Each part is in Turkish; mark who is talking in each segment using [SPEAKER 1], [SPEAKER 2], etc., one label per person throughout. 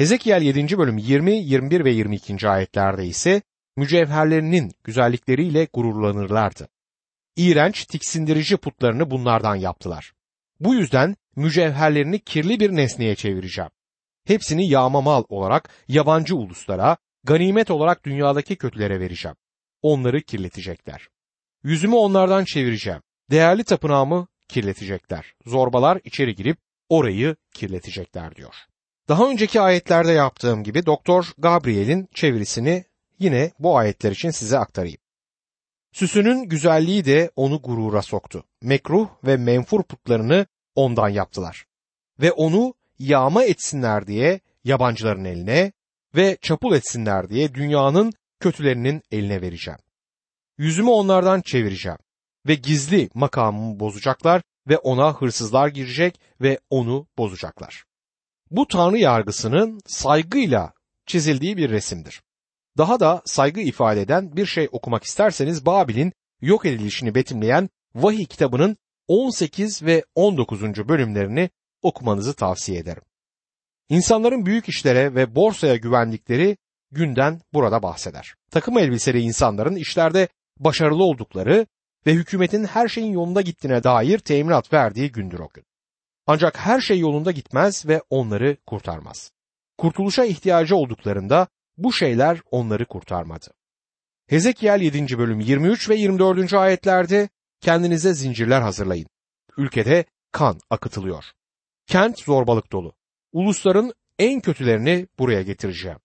[SPEAKER 1] Hezekiel 7. bölüm 20, 21 ve 22. ayetlerde ise mücevherlerinin güzellikleriyle gururlanırlardı. İğrenç, tiksindirici putlarını bunlardan yaptılar. Bu yüzden mücevherlerini kirli bir nesneye çevireceğim. Hepsini yağma mal olarak yabancı uluslara, ganimet olarak dünyadaki kötülere vereceğim. Onları kirletecekler. Yüzümü onlardan çevireceğim. Değerli tapınağımı kirletecekler. Zorbalar içeri girip orayı kirletecekler diyor. Daha önceki ayetlerde yaptığım gibi Doktor Gabriel'in çevirisini yine bu ayetler için size aktarayım. Süsünün güzelliği de onu gurura soktu. Mekruh ve menfur putlarını ondan yaptılar. Ve onu yağma etsinler diye yabancıların eline ve çapul etsinler diye dünyanın kötülerinin eline vereceğim. Yüzümü onlardan çevireceğim ve gizli makamımı bozacaklar ve ona hırsızlar girecek ve onu bozacaklar. Bu tanrı yargısının saygıyla çizildiği bir resimdir. Daha da saygı ifade eden bir şey okumak isterseniz Babil'in yok edilişini betimleyen Vahiy kitabının 18 ve 19. bölümlerini okumanızı tavsiye ederim. İnsanların büyük işlere ve borsaya güvendikleri günden burada bahseder. Takım elbiseli insanların işlerde başarılı oldukları ve hükümetin her şeyin yolunda gittiğine dair teminat verdiği gündür o gün. Ancak her şey yolunda gitmez ve onları kurtarmaz. Kurtuluşa ihtiyacı olduklarında bu şeyler onları kurtarmadı. Hezekiel 7. bölüm 23 ve 24. ayetlerde kendinize zincirler hazırlayın. Ülkede kan akıtılıyor. Kent zorbalık dolu. Ulusların en kötülerini buraya getireceğim.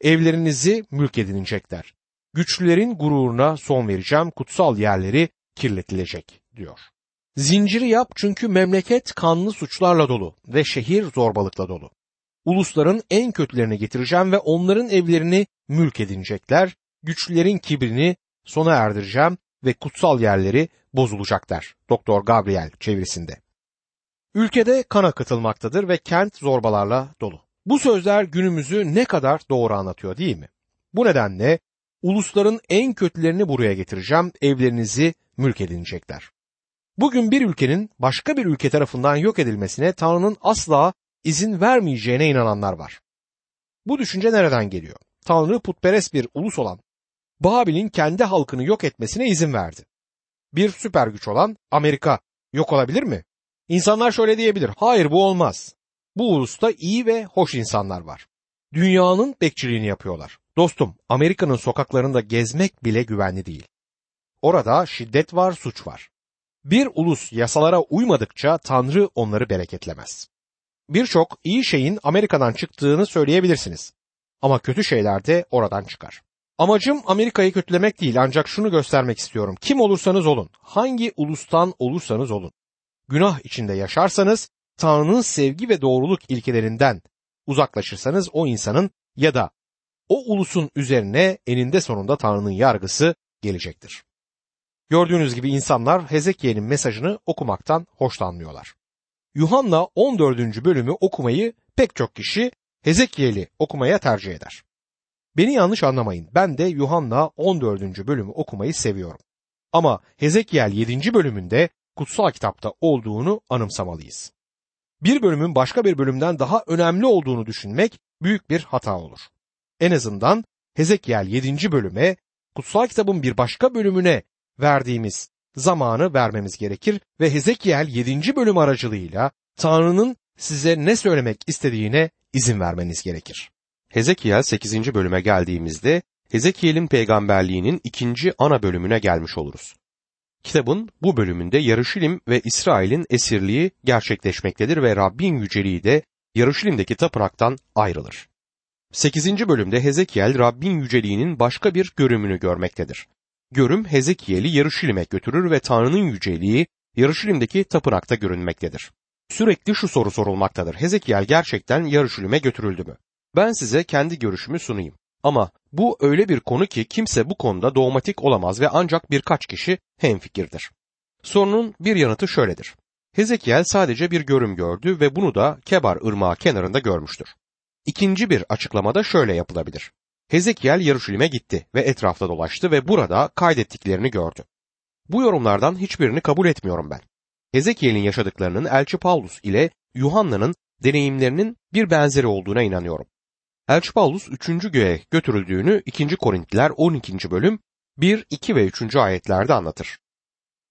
[SPEAKER 1] Evlerinizi mülk edinecekler. Güçlülerin gururuna son vereceğim, kutsal yerleri kirletilecek diyor. Zinciri yap çünkü memleket kanlı suçlarla dolu ve şehir zorbalıkla dolu. Ulusların en kötülerini getireceğim ve onların evlerini mülk edinecekler. Güçlülerin kibrini sona erdireceğim ve kutsal yerleri bozulacaklar. Doktor Gabriel çevirisinde. Ülkede kan akıtılmaktadır ve kent zorbalarla dolu. Bu sözler günümüzü ne kadar doğru anlatıyor değil mi? Bu nedenle ulusların en kötülerini buraya getireceğim, evlerinizi mülk edinecekler. Bugün bir ülkenin başka bir ülke tarafından yok edilmesine Tanrı'nın asla izin vermeyeceğine inananlar var. Bu düşünce nereden geliyor? Tanrı putperest bir ulus olan Babil'in kendi halkını yok etmesine izin verdi. Bir süper güç olan Amerika yok olabilir mi? İnsanlar şöyle diyebilir. Hayır bu olmaz. Bu ulusta iyi ve hoş insanlar var. Dünyanın bekçiliğini yapıyorlar. Dostum, Amerika'nın sokaklarında gezmek bile güvenli değil. Orada şiddet var, suç var. Bir ulus yasalara uymadıkça Tanrı onları bereketlemez. Birçok iyi şeyin Amerika'dan çıktığını söyleyebilirsiniz. Ama kötü şeyler de oradan çıkar. Amacım Amerika'yı kötülemek değil ancak şunu göstermek istiyorum. Kim olursanız olun, hangi ulustan olursanız olun. Günah içinde yaşarsanız, Tanrı'nın sevgi ve doğruluk ilkelerinden uzaklaşırsanız o insanın ya da o ulusun üzerine eninde sonunda Tanrı'nın yargısı gelecektir. Gördüğünüz gibi insanlar Hezekiel'in mesajını okumaktan hoşlanmıyorlar. Yuhanna 14. bölümü okumayı pek çok kişi Hezekiel'i okumaya tercih eder. Beni yanlış anlamayın. Ben de Yuhanna 14. bölümü okumayı seviyorum. Ama Hezekiel 7. bölümünde kutsal kitapta olduğunu anımsamalıyız. Bir bölümün başka bir bölümden daha önemli olduğunu düşünmek büyük bir hata olur. En azından Hezekiel 7. bölüme kutsal kitabın bir başka bölümüne verdiğimiz zamanı vermemiz gerekir ve Hezekiel 7. bölüm aracılığıyla Tanrı'nın size ne söylemek istediğine izin vermeniz gerekir.
[SPEAKER 2] Hezekiel 8. bölüme geldiğimizde Hezekiel'in peygamberliğinin ikinci ana bölümüne gelmiş oluruz. Kitabın bu bölümünde Yarışilim ve İsrail'in esirliği gerçekleşmektedir ve Rabbin yüceliği de Yarışilim'deki tapınaktan ayrılır. 8. bölümde Hezekiel Rabbin yüceliğinin başka bir görümünü görmektedir. Görüm Hezekiel'i Yarışilim'e götürür ve Tanrı'nın yüceliği Yarışilim'deki tapınakta görünmektedir. Sürekli şu soru sorulmaktadır. Hezekiel gerçekten Yarışilim'e götürüldü mü? Ben size kendi görüşümü sunayım. Ama bu öyle bir konu ki kimse bu konuda dogmatik olamaz ve ancak birkaç kişi hemfikirdir. Sorunun bir yanıtı şöyledir. Hezekiel sadece bir görüm gördü ve bunu da Kebar ırmağı kenarında görmüştür. İkinci bir açıklamada şöyle yapılabilir. Hezekiel Yaruşilim'e gitti ve etrafta dolaştı ve burada kaydettiklerini gördü. Bu yorumlardan hiçbirini kabul etmiyorum ben. Hezekiel'in yaşadıklarının Elçi Paulus ile Yuhanna'nın deneyimlerinin bir benzeri olduğuna inanıyorum. Elçi Paulus 3. göğe götürüldüğünü 2. Korintliler 12. bölüm 1, 2 ve 3. ayetlerde anlatır.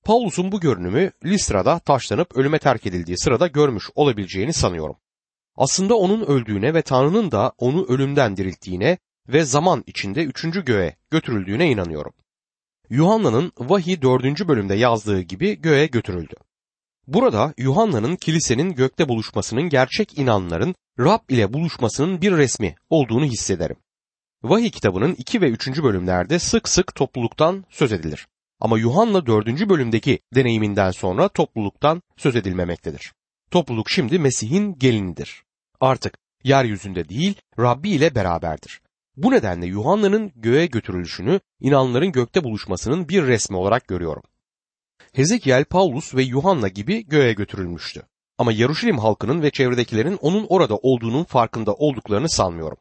[SPEAKER 2] Paulus'un bu görünümü Listra'da taşlanıp ölüme terk edildiği sırada görmüş olabileceğini sanıyorum. Aslında onun öldüğüne ve Tanrı'nın da onu ölümden dirilttiğine ve zaman içinde üçüncü göğe götürüldüğüne inanıyorum. Yuhanna'nın vahiy dördüncü bölümde yazdığı gibi göğe götürüldü. Burada Yuhanna'nın kilisenin gökte buluşmasının gerçek inanların Rab ile buluşmasının bir resmi olduğunu hissederim. Vahiy kitabının 2 ve 3. bölümlerde sık sık topluluktan söz edilir. Ama Yuhanna 4. bölümdeki deneyiminden sonra topluluktan söz edilmemektedir. Topluluk şimdi Mesih'in gelinidir. Artık yeryüzünde değil Rabbi ile beraberdir. Bu nedenle Yuhanna'nın göğe götürülüşünü inanların gökte buluşmasının bir resmi olarak görüyorum. Hezekiel, Paulus ve Yuhanna gibi göğe götürülmüştü. Ama Yaruşilim halkının ve çevredekilerin onun orada olduğunun farkında olduklarını sanmıyorum.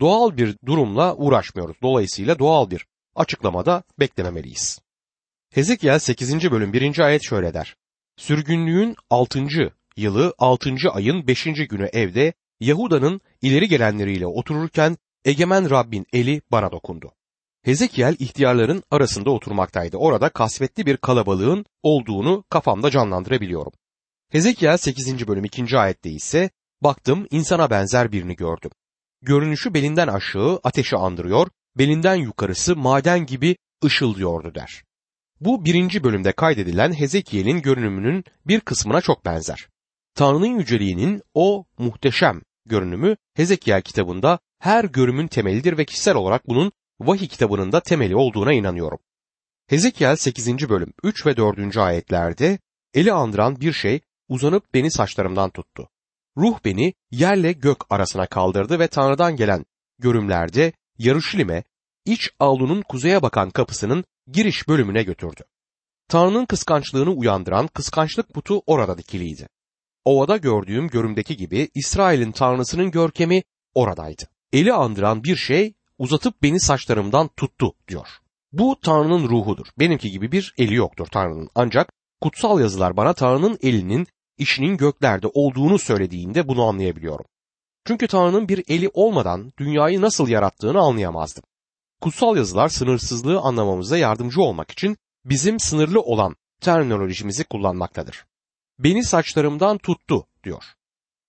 [SPEAKER 2] Doğal bir durumla uğraşmıyoruz. Dolayısıyla doğal bir açıklamada beklememeliyiz. Hezekiel 8. bölüm 1. ayet şöyle der. Sürgünlüğün 6. yılı 6. ayın 5. günü evde Yahuda'nın ileri gelenleriyle otururken egemen Rabbin eli bana dokundu. Hezekiel ihtiyarların arasında oturmaktaydı. Orada kasvetli bir kalabalığın olduğunu kafamda canlandırabiliyorum. Hezekiel 8. bölüm 2. ayette ise baktım insana benzer birini gördüm. Görünüşü belinden aşağı ateşi andırıyor, belinden yukarısı maden gibi ışıldıyordu der. Bu birinci bölümde kaydedilen Hezekiel'in görünümünün bir kısmına çok benzer. Tanrı'nın yüceliğinin o muhteşem görünümü Hezekiel kitabında her görümün temelidir ve kişisel olarak bunun vahiy kitabının da temeli olduğuna inanıyorum. Hezekiel 8. bölüm 3 ve 4. ayetlerde eli andıran bir şey uzanıp beni saçlarımdan tuttu. Ruh beni yerle gök arasına kaldırdı ve Tanrı'dan gelen görümlerde Yaruşilim'e iç avlunun kuzeye bakan kapısının giriş bölümüne götürdü. Tanrı'nın kıskançlığını uyandıran kıskançlık putu orada dikiliydi. Ovada gördüğüm görümdeki gibi İsrail'in tanrısının görkemi oradaydı. Eli andıran bir şey uzatıp beni saçlarımdan tuttu diyor. Bu Tanrı'nın ruhudur. Benimki gibi bir eli yoktur Tanrı'nın. Ancak kutsal yazılar bana Tanrı'nın elinin işinin göklerde olduğunu söylediğinde bunu anlayabiliyorum. Çünkü Tanrı'nın bir eli olmadan dünyayı nasıl yarattığını anlayamazdım. Kutsal yazılar sınırsızlığı anlamamıza yardımcı olmak için bizim sınırlı olan terminolojimizi kullanmaktadır. Beni saçlarımdan tuttu diyor.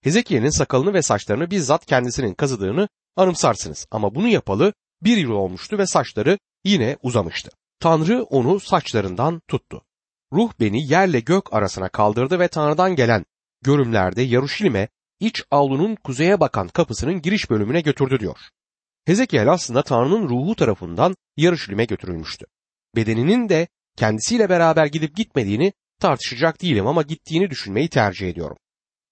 [SPEAKER 2] Hezekiel'in sakalını ve saçlarını bizzat kendisinin kazıdığını anımsarsınız ama bunu yapalı bir yıl olmuştu ve saçları yine uzamıştı. Tanrı onu saçlarından tuttu. Ruh beni yerle gök arasına kaldırdı ve Tanrı'dan gelen görümlerde Yaruşilim'e iç avlunun kuzeye bakan kapısının giriş bölümüne götürdü diyor. Hezekiel aslında Tanrı'nın ruhu tarafından Yaruşilim'e götürülmüştü. Bedeninin de kendisiyle beraber gidip gitmediğini tartışacak değilim ama gittiğini düşünmeyi tercih ediyorum.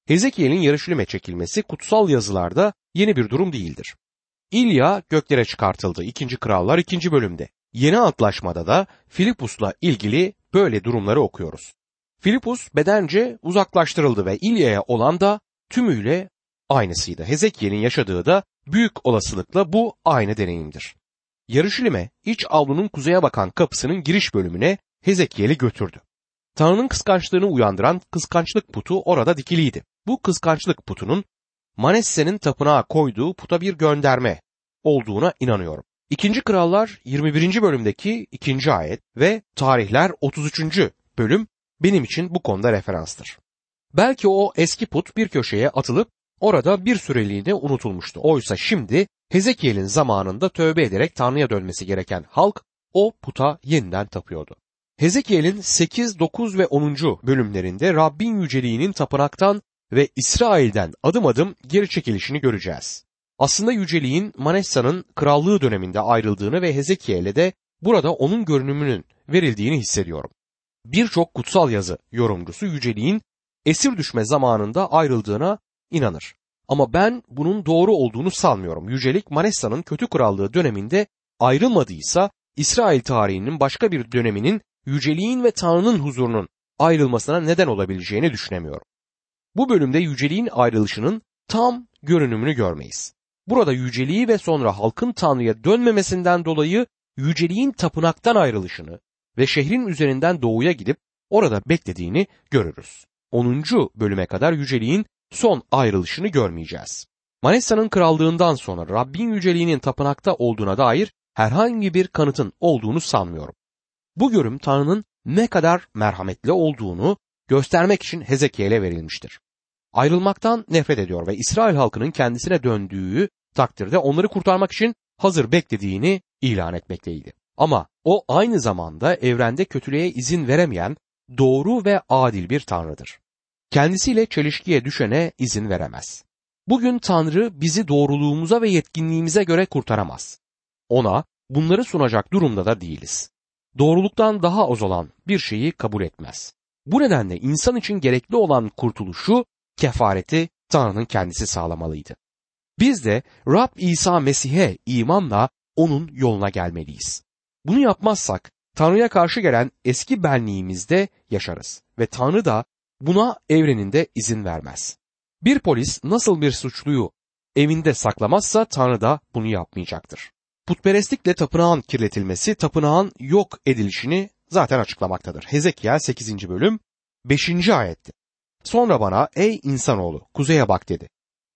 [SPEAKER 2] Hezekiel'in Yarışilim'e çekilmesi kutsal yazılarda yeni bir durum değildir. İlya göklere çıkartıldı 2. Krallar 2. bölümde. Yeni antlaşmada da Filipus'la ilgili böyle durumları okuyoruz. Filipus bedence uzaklaştırıldı ve İlya'ya olan da tümüyle aynısıydı. Hezekiel'in yaşadığı da büyük olasılıkla bu aynı deneyimdir. Yarışilim'e iç avlunun kuzeye bakan kapısının giriş bölümüne Hezekiel'i götürdü. Tanrı'nın kıskançlığını uyandıran kıskançlık putu orada dikiliydi. Bu kıskançlık putunun Manesse'nin tapınağa koyduğu puta bir gönderme olduğuna inanıyorum. İkinci Krallar 21. bölümdeki ikinci ayet ve Tarihler 33. bölüm benim için bu konuda referanstır. Belki o eski put bir köşeye atılıp orada bir süreliğine unutulmuştu. Oysa şimdi Hezekiel'in zamanında tövbe ederek Tanrı'ya dönmesi gereken halk o puta yeniden tapıyordu. Hezekiel'in 8, 9 ve 10. bölümlerinde Rabbin yüceliğinin tapınaktan ve İsrail'den adım adım geri çekilişini göreceğiz. Aslında yüceliğin Manessa'nın krallığı döneminde ayrıldığını ve Hezekiel'e de burada onun görünümünün verildiğini hissediyorum. Birçok kutsal yazı yorumcusu yüceliğin esir düşme zamanında ayrıldığına inanır. Ama ben bunun doğru olduğunu sanmıyorum. Yücelik Manessa'nın kötü krallığı döneminde ayrılmadıysa İsrail tarihinin başka bir döneminin yüceliğin ve Tanrı'nın huzurunun ayrılmasına neden olabileceğini düşünemiyorum. Bu bölümde yüceliğin ayrılışının tam görünümünü görmeyiz. Burada yüceliği ve sonra halkın Tanrı'ya dönmemesinden dolayı yüceliğin tapınaktan ayrılışını ve şehrin üzerinden doğuya gidip orada beklediğini görürüz. 10. bölüme kadar yüceliğin son ayrılışını görmeyeceğiz. Manessa'nın krallığından sonra Rabbin yüceliğinin tapınakta olduğuna dair herhangi bir kanıtın olduğunu sanmıyorum. Bu görüm Tanrı'nın ne kadar merhametli olduğunu göstermek için Hezekiel'e verilmiştir. Ayrılmaktan nefret ediyor ve İsrail halkının kendisine döndüğü takdirde onları kurtarmak için hazır beklediğini ilan etmekteydi. Ama o aynı zamanda evrende kötülüğe izin veremeyen doğru ve adil bir tanrıdır. Kendisiyle çelişkiye düşene izin veremez. Bugün Tanrı bizi doğruluğumuza ve yetkinliğimize göre kurtaramaz. Ona bunları sunacak durumda da değiliz. Doğruluktan daha az olan bir şeyi kabul etmez. Bu nedenle insan için gerekli olan kurtuluşu, kefareti Tanrı'nın kendisi sağlamalıydı. Biz de Rab İsa Mesih'e imanla onun yoluna gelmeliyiz. Bunu yapmazsak Tanrı'ya karşı gelen eski benliğimizde yaşarız ve Tanrı da buna evreninde izin vermez. Bir polis nasıl bir suçluyu evinde saklamazsa Tanrı da bunu yapmayacaktır. Putperestlikle tapınağın kirletilmesi tapınağın yok edilişini zaten açıklamaktadır. Hezekiel 8. bölüm 5. ayette. Sonra bana ey insanoğlu kuzeye bak dedi.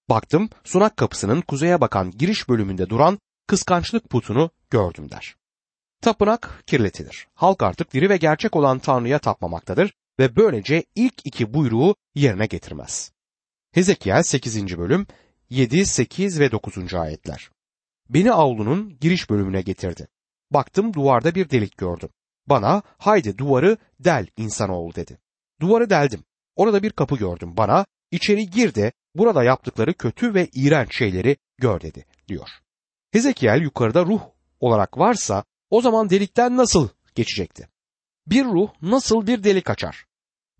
[SPEAKER 2] Baktım sunak kapısının kuzeye bakan giriş bölümünde duran kıskançlık putunu gördüm der. Tapınak kirletilir. Halk artık diri ve gerçek olan Tanrı'ya tapmamaktadır ve böylece ilk iki buyruğu yerine getirmez. Hezekiel 8. bölüm 7, 8 ve 9. ayetler. Beni avlunun giriş bölümüne getirdi. Baktım duvarda bir delik gördüm. Bana haydi duvarı del insanoğlu dedi. Duvarı deldim. Orada bir kapı gördüm. Bana içeri gir de burada yaptıkları kötü ve iğrenç şeyleri gör dedi diyor. Hezekiel yukarıda ruh olarak varsa o zaman delikten nasıl geçecekti? Bir ruh nasıl bir delik açar?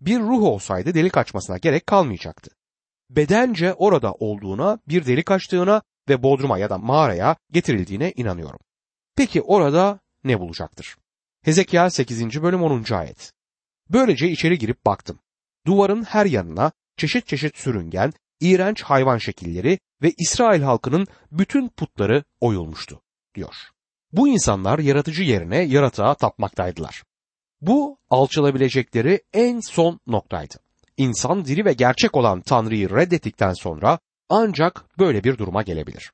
[SPEAKER 2] Bir ruh olsaydı delik açmasına gerek kalmayacaktı. Bedence orada olduğuna, bir delik açtığına ve bodruma ya da mağaraya getirildiğine inanıyorum. Peki orada ne bulacaktır? Hezekiel 8. bölüm 10. ayet. Böylece içeri girip baktım. Duvarın her yanına çeşit çeşit sürüngen, iğrenç hayvan şekilleri ve İsrail halkının bütün putları oyulmuştu, diyor. Bu insanlar yaratıcı yerine yaratığa tapmaktaydılar. Bu alçalabilecekleri en son noktaydı. İnsan diri ve gerçek olan Tanrı'yı reddettikten sonra ancak böyle bir duruma gelebilir.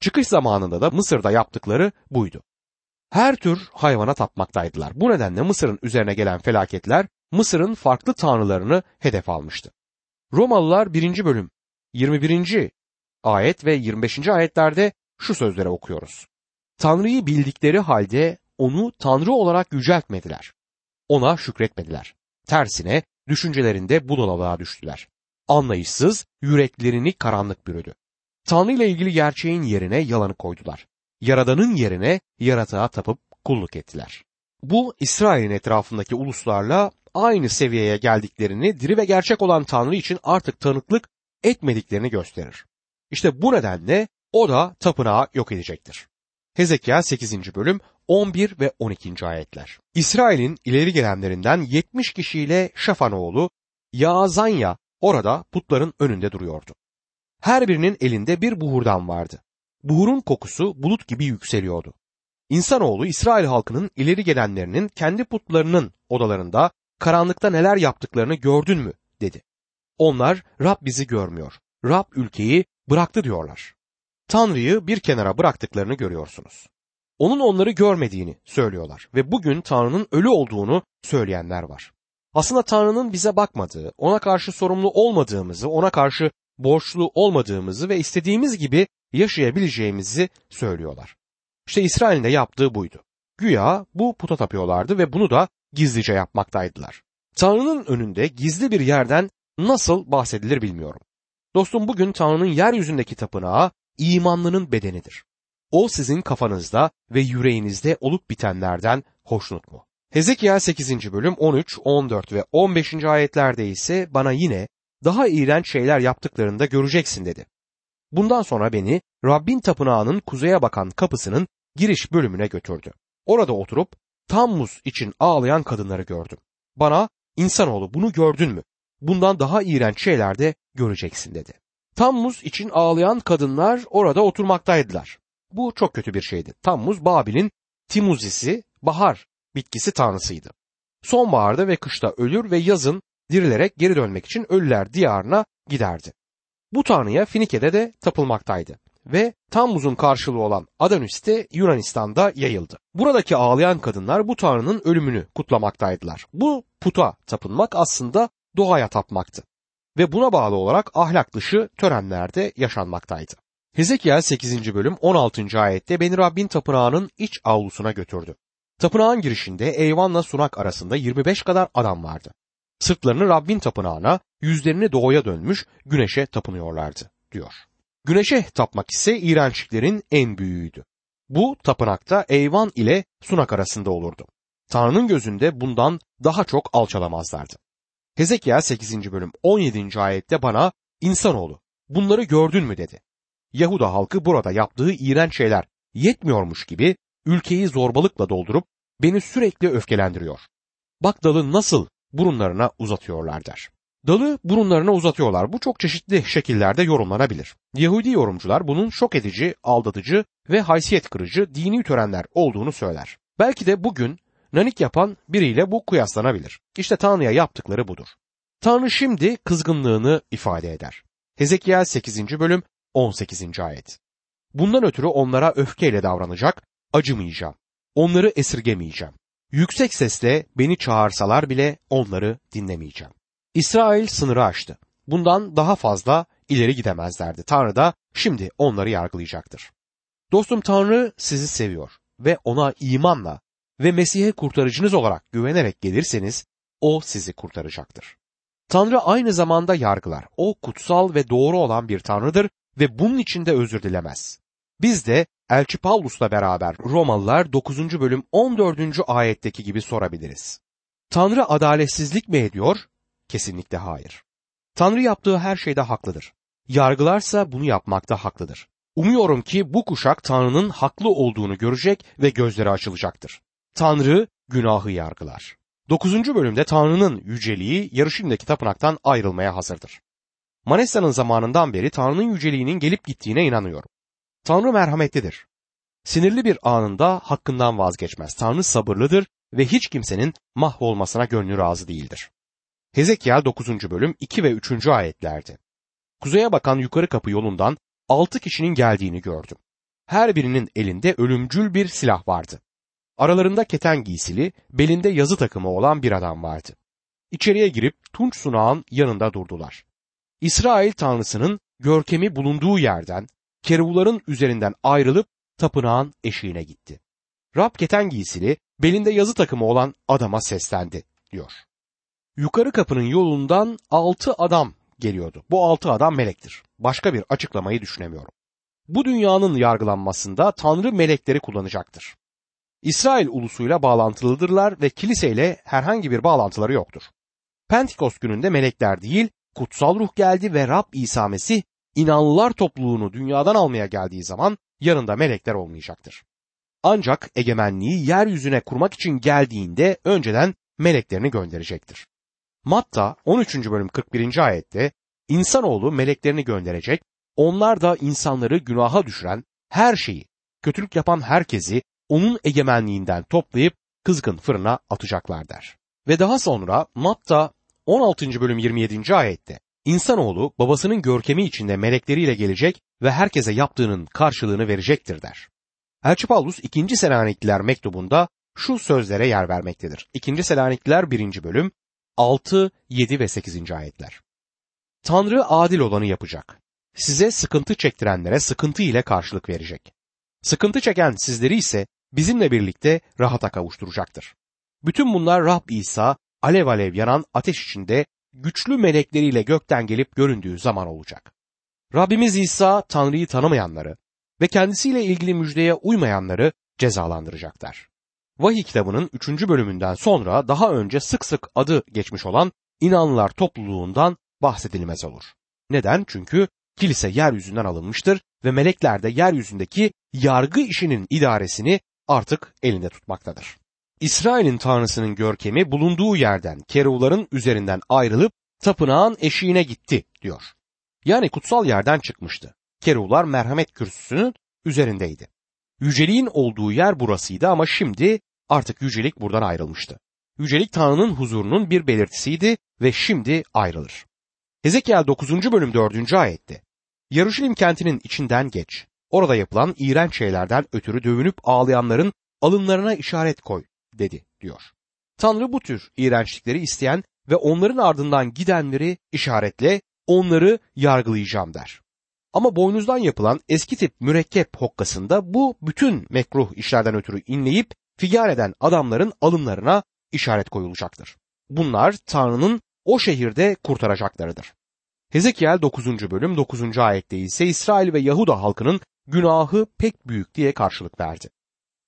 [SPEAKER 2] Çıkış zamanında da Mısır'da yaptıkları buydu. Her tür hayvana tapmaktaydılar. Bu nedenle Mısır'ın üzerine gelen felaketler Mısır'ın farklı tanrılarını hedef almıştı. Romalılar 1. bölüm 21. ayet ve 25. ayetlerde şu sözlere okuyoruz. Tanrı'yı bildikleri halde onu Tanrı olarak yüceltmediler. Ona şükretmediler. Tersine düşüncelerinde budalalığa düştüler. Anlayışsız, yüreklerini karanlık bürüdü. Tanrı ile ilgili gerçeğin yerine yalanı koydular. Yaradanın yerine yaratığa tapıp kulluk ettiler. Bu İsrail'in etrafındaki uluslarla aynı seviyeye geldiklerini, diri ve gerçek olan Tanrı için artık tanıklık etmediklerini gösterir. İşte bu nedenle o da tapınağı yok edecektir. Hezekiel 8. bölüm 11 ve 12. ayetler. İsrail'in ileri gelenlerinden 70 kişiyle Şafan oğlu Yaazanya orada putların önünde duruyordu. Her birinin elinde bir buhurdan vardı. Buhurun kokusu bulut gibi yükseliyordu. İnsanoğlu İsrail halkının ileri gelenlerinin kendi putlarının odalarında karanlıkta neler yaptıklarını gördün mü dedi. Onlar Rab bizi görmüyor. Rab ülkeyi bıraktı diyorlar. Tanrı'yı bir kenara bıraktıklarını görüyorsunuz. Onun onları görmediğini söylüyorlar ve bugün Tanrı'nın ölü olduğunu söyleyenler var. Aslında Tanrı'nın bize bakmadığı, ona karşı sorumlu olmadığımızı, ona karşı borçlu olmadığımızı ve istediğimiz gibi yaşayabileceğimizi söylüyorlar. İşte İsrail'in de yaptığı buydu. Güya bu puta tapıyorlardı ve bunu da gizlice yapmaktaydılar. Tanrı'nın önünde gizli bir yerden nasıl bahsedilir bilmiyorum. Dostum bugün Tanrı'nın yeryüzündeki tapınağı imanlının bedenidir. O sizin kafanızda ve yüreğinizde olup bitenlerden hoşnut mu? Hezekiel 8. bölüm 13, 14 ve 15. ayetlerde ise bana yine daha iğrenç şeyler yaptıklarını da göreceksin dedi. Bundan sonra beni Rabbin tapınağının kuzeye bakan kapısının giriş bölümüne götürdü. Orada oturup Tammuz için ağlayan kadınları gördüm. Bana insanoğlu bunu gördün mü? Bundan daha iğrenç şeyler de göreceksin dedi. Tammuz için ağlayan kadınlar orada oturmaktaydılar. Bu çok kötü bir şeydi. Tammuz Babil'in Timuzisi, bahar bitkisi tanrısıydı. Sonbaharda ve kışta ölür ve yazın dirilerek geri dönmek için ölüler diyarına giderdi. Bu tanrıya Finike'de de tapılmaktaydı ve Tammuz'un karşılığı olan Adonis Yunanistan'da yayıldı. Buradaki ağlayan kadınlar bu tanrının ölümünü kutlamaktaydılar. Bu puta tapınmak aslında doğaya tapmaktı ve buna bağlı olarak ahlak dışı törenlerde yaşanmaktaydı. Hezekiel 8. bölüm 16. ayette beni Rabbin tapınağının iç avlusuna götürdü. Tapınağın girişinde Eyvan'la Sunak arasında 25 kadar adam vardı. Sırtlarını Rabbin tapınağına, yüzlerini doğuya dönmüş güneşe tapınıyorlardı, diyor. Güneşe tapmak ise iğrençliklerin en büyüğüydü. Bu tapınakta Eyvan ile Sunak arasında olurdu. Tanrı'nın gözünde bundan daha çok alçalamazlardı. Hezekiel 8. bölüm 17. ayette bana insanoğlu bunları gördün mü dedi. Yahuda halkı burada yaptığı iğrenç şeyler yetmiyormuş gibi ülkeyi zorbalıkla doldurup beni sürekli öfkelendiriyor. Bak dalı nasıl burunlarına uzatıyorlar der. Dalı burunlarına uzatıyorlar. Bu çok çeşitli şekillerde yorumlanabilir. Yahudi yorumcular bunun şok edici, aldatıcı ve haysiyet kırıcı dini törenler olduğunu söyler. Belki de bugün nanik yapan biriyle bu kıyaslanabilir. İşte Tanrı'ya yaptıkları budur. Tanrı şimdi kızgınlığını ifade eder. Hezekiel 8. bölüm 18. ayet. Bundan ötürü onlara öfkeyle davranacak, acımayacağım. Onları esirgemeyeceğim. Yüksek sesle beni çağırsalar bile onları dinlemeyeceğim. İsrail sınırı aştı. Bundan daha fazla ileri gidemezlerdi. Tanrı da şimdi onları yargılayacaktır. Dostum Tanrı sizi seviyor ve ona imanla ve Mesih'e kurtarıcınız olarak güvenerek gelirseniz o sizi kurtaracaktır. Tanrı aynı zamanda yargılar. O kutsal ve doğru olan bir tanrıdır ve bunun için de özür dilemez. Biz de Elçi Pavlus'la beraber Romalılar 9. bölüm 14. ayetteki gibi sorabiliriz. Tanrı adaletsizlik mi ediyor? Kesinlikle hayır. Tanrı yaptığı her şeyde haklıdır. Yargılarsa bunu yapmakta haklıdır. Umuyorum ki bu kuşak Tanrı'nın haklı olduğunu görecek ve gözleri açılacaktır. Tanrı günahı yargılar. 9. bölümde Tanrı'nın yüceliği yarışındaki tapınaktan ayrılmaya hazırdır. Manessa'nın zamanından beri Tanrı'nın yüceliğinin gelip gittiğine inanıyorum. Tanrı merhametlidir. Sinirli bir anında hakkından vazgeçmez. Tanrı sabırlıdır ve hiç kimsenin mahvolmasına gönlü razı değildir. Hezekiel 9. bölüm 2 ve 3. ayetlerdi. Kuzeye bakan yukarı kapı yolundan altı kişinin geldiğini gördüm. Her birinin elinde ölümcül bir silah vardı. Aralarında keten giysili, belinde yazı takımı olan bir adam vardı. İçeriye girip Tunç sunağın yanında durdular. İsrail tanrısının görkemi bulunduğu yerden keruvların üzerinden ayrılıp tapınağın eşiğine gitti. Rab keten giysili, belinde yazı takımı olan adama seslendi, diyor. Yukarı kapının yolundan altı adam geliyordu. Bu altı adam melektir. Başka bir açıklamayı düşünemiyorum. Bu dünyanın yargılanmasında Tanrı melekleri kullanacaktır. İsrail ulusuyla bağlantılıdırlar ve kiliseyle herhangi bir bağlantıları yoktur. Pentekost gününde melekler değil, kutsal ruh geldi ve Rab İsa Mesih inanlılar topluluğunu dünyadan almaya geldiği zaman yanında melekler olmayacaktır. Ancak egemenliği yeryüzüne kurmak için geldiğinde önceden meleklerini gönderecektir. Matta 13. bölüm 41. ayette insanoğlu meleklerini gönderecek, onlar da insanları günaha düşüren her şeyi, kötülük yapan herkesi onun egemenliğinden toplayıp kızgın fırına atacaklar der. Ve daha sonra Matta 16. bölüm 27. ayette İnsanoğlu babasının görkemi içinde melekleriyle gelecek ve herkese yaptığının karşılığını verecektir der. Elçi Paulus 2. Selanikliler mektubunda şu sözlere yer vermektedir. 2. Selanikliler 1. bölüm 6, 7 ve 8. ayetler. Tanrı adil olanı yapacak. Size sıkıntı çektirenlere sıkıntı ile karşılık verecek. Sıkıntı çeken sizleri ise bizimle birlikte rahata kavuşturacaktır. Bütün bunlar Rab İsa alev alev yanan ateş içinde güçlü melekleriyle gökten gelip göründüğü zaman olacak. Rabbimiz İsa Tanrı'yı tanımayanları ve kendisiyle ilgili müjdeye uymayanları cezalandıracaklar. Vahiy kitabının 3. bölümünden sonra daha önce sık sık adı geçmiş olan inanlılar topluluğundan bahsedilmez olur. Neden? Çünkü kilise yeryüzünden alınmıştır ve melekler de yeryüzündeki yargı işinin idaresini artık elinde tutmaktadır. İsrail'in tanrısının görkemi bulunduğu yerden keruvların üzerinden ayrılıp tapınağın eşiğine gitti diyor. Yani kutsal yerden çıkmıştı. Keruvlar merhamet kürsüsünün üzerindeydi. Yüceliğin olduğu yer burasıydı ama şimdi artık yücelik buradan ayrılmıştı. Yücelik Tanrı'nın huzurunun bir belirtisiydi ve şimdi ayrılır. Hezekiel 9. bölüm 4. ayette Yarışilim kentinin içinden geç. Orada yapılan iğrenç şeylerden ötürü dövünüp ağlayanların alınlarına işaret koy dedi diyor. Tanrı bu tür iğrençlikleri isteyen ve onların ardından gidenleri işaretle onları yargılayacağım der. Ama boynuzdan yapılan eski tip mürekkep hokkasında bu bütün mekruh işlerden ötürü inleyip figar eden adamların alınlarına işaret koyulacaktır. Bunlar Tanrı'nın o şehirde kurtaracaklarıdır. Hezekiel 9. bölüm 9. ayette ise İsrail ve Yahuda halkının günahı pek büyük diye karşılık verdi.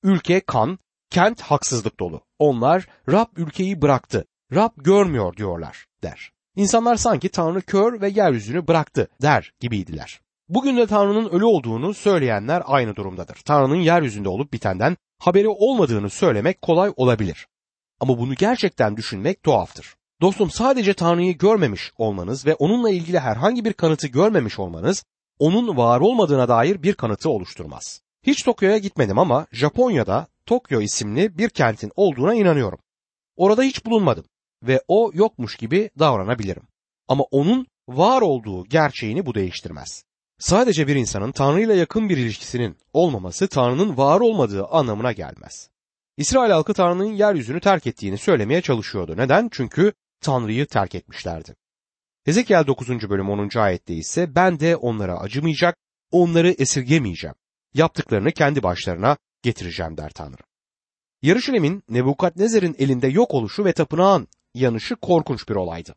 [SPEAKER 2] Ülke kan, kent haksızlık dolu. Onlar Rab ülkeyi bıraktı, Rab görmüyor diyorlar der. İnsanlar sanki Tanrı kör ve yeryüzünü bıraktı der gibiydiler. Bugün de Tanrı'nın ölü olduğunu söyleyenler aynı durumdadır. Tanrı'nın yeryüzünde olup bitenden haberi olmadığını söylemek kolay olabilir. Ama bunu gerçekten düşünmek tuhaftır. Dostum sadece Tanrı'yı görmemiş olmanız ve onunla ilgili herhangi bir kanıtı görmemiş olmanız onun var olmadığına dair bir kanıtı oluşturmaz. Hiç Tokyo'ya gitmedim ama Japonya'da Tokyo isimli bir kentin olduğuna inanıyorum. Orada hiç bulunmadım ve o yokmuş gibi davranabilirim. Ama onun var olduğu gerçeğini bu değiştirmez. Sadece bir insanın Tanrı ile yakın bir ilişkisinin olmaması Tanrı'nın var olmadığı anlamına gelmez. İsrail halkı Tanrı'nın yeryüzünü terk ettiğini söylemeye çalışıyordu. Neden? Çünkü Tanrı'yı terk etmişlerdi. Hezekiel 9. bölüm 10. ayette ise ben de onlara acımayacak, onları esirgemeyeceğim. Yaptıklarını kendi başlarına getireceğim der Tanrı. Yarışilem'in Nebukadnezer'in elinde yok oluşu ve tapınağın yanışı korkunç bir olaydı.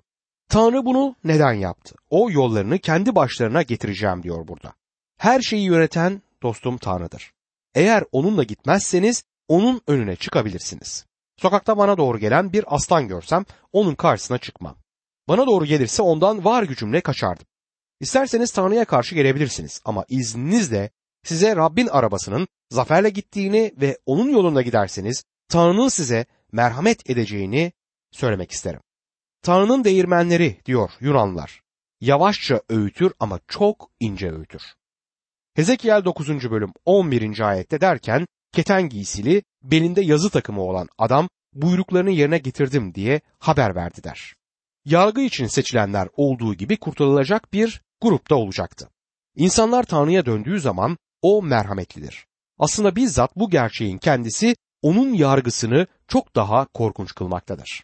[SPEAKER 2] Tanrı bunu neden yaptı? O yollarını kendi başlarına getireceğim diyor burada. Her şeyi yöneten dostum Tanrı'dır. Eğer onunla gitmezseniz onun önüne çıkabilirsiniz. Sokakta bana doğru gelen bir aslan görsem onun karşısına çıkmam. Bana doğru gelirse ondan var gücümle kaçardım. İsterseniz Tanrı'ya karşı gelebilirsiniz ama izninizle size Rabbin arabasının zaferle gittiğini ve onun yolunda giderseniz Tanrı'nın size merhamet edeceğini söylemek isterim. Tanrı'nın değirmenleri diyor Yunanlılar. Yavaşça öğütür ama çok ince öğütür. Hezekiel 9. bölüm 11. ayette derken keten giysili belinde yazı takımı olan adam buyruklarını yerine getirdim diye haber verdi der. Yargı için seçilenler olduğu gibi kurtarılacak bir grupta olacaktı. İnsanlar Tanrı'ya döndüğü zaman o merhametlidir. Aslında bizzat bu gerçeğin kendisi onun yargısını çok daha korkunç kılmaktadır.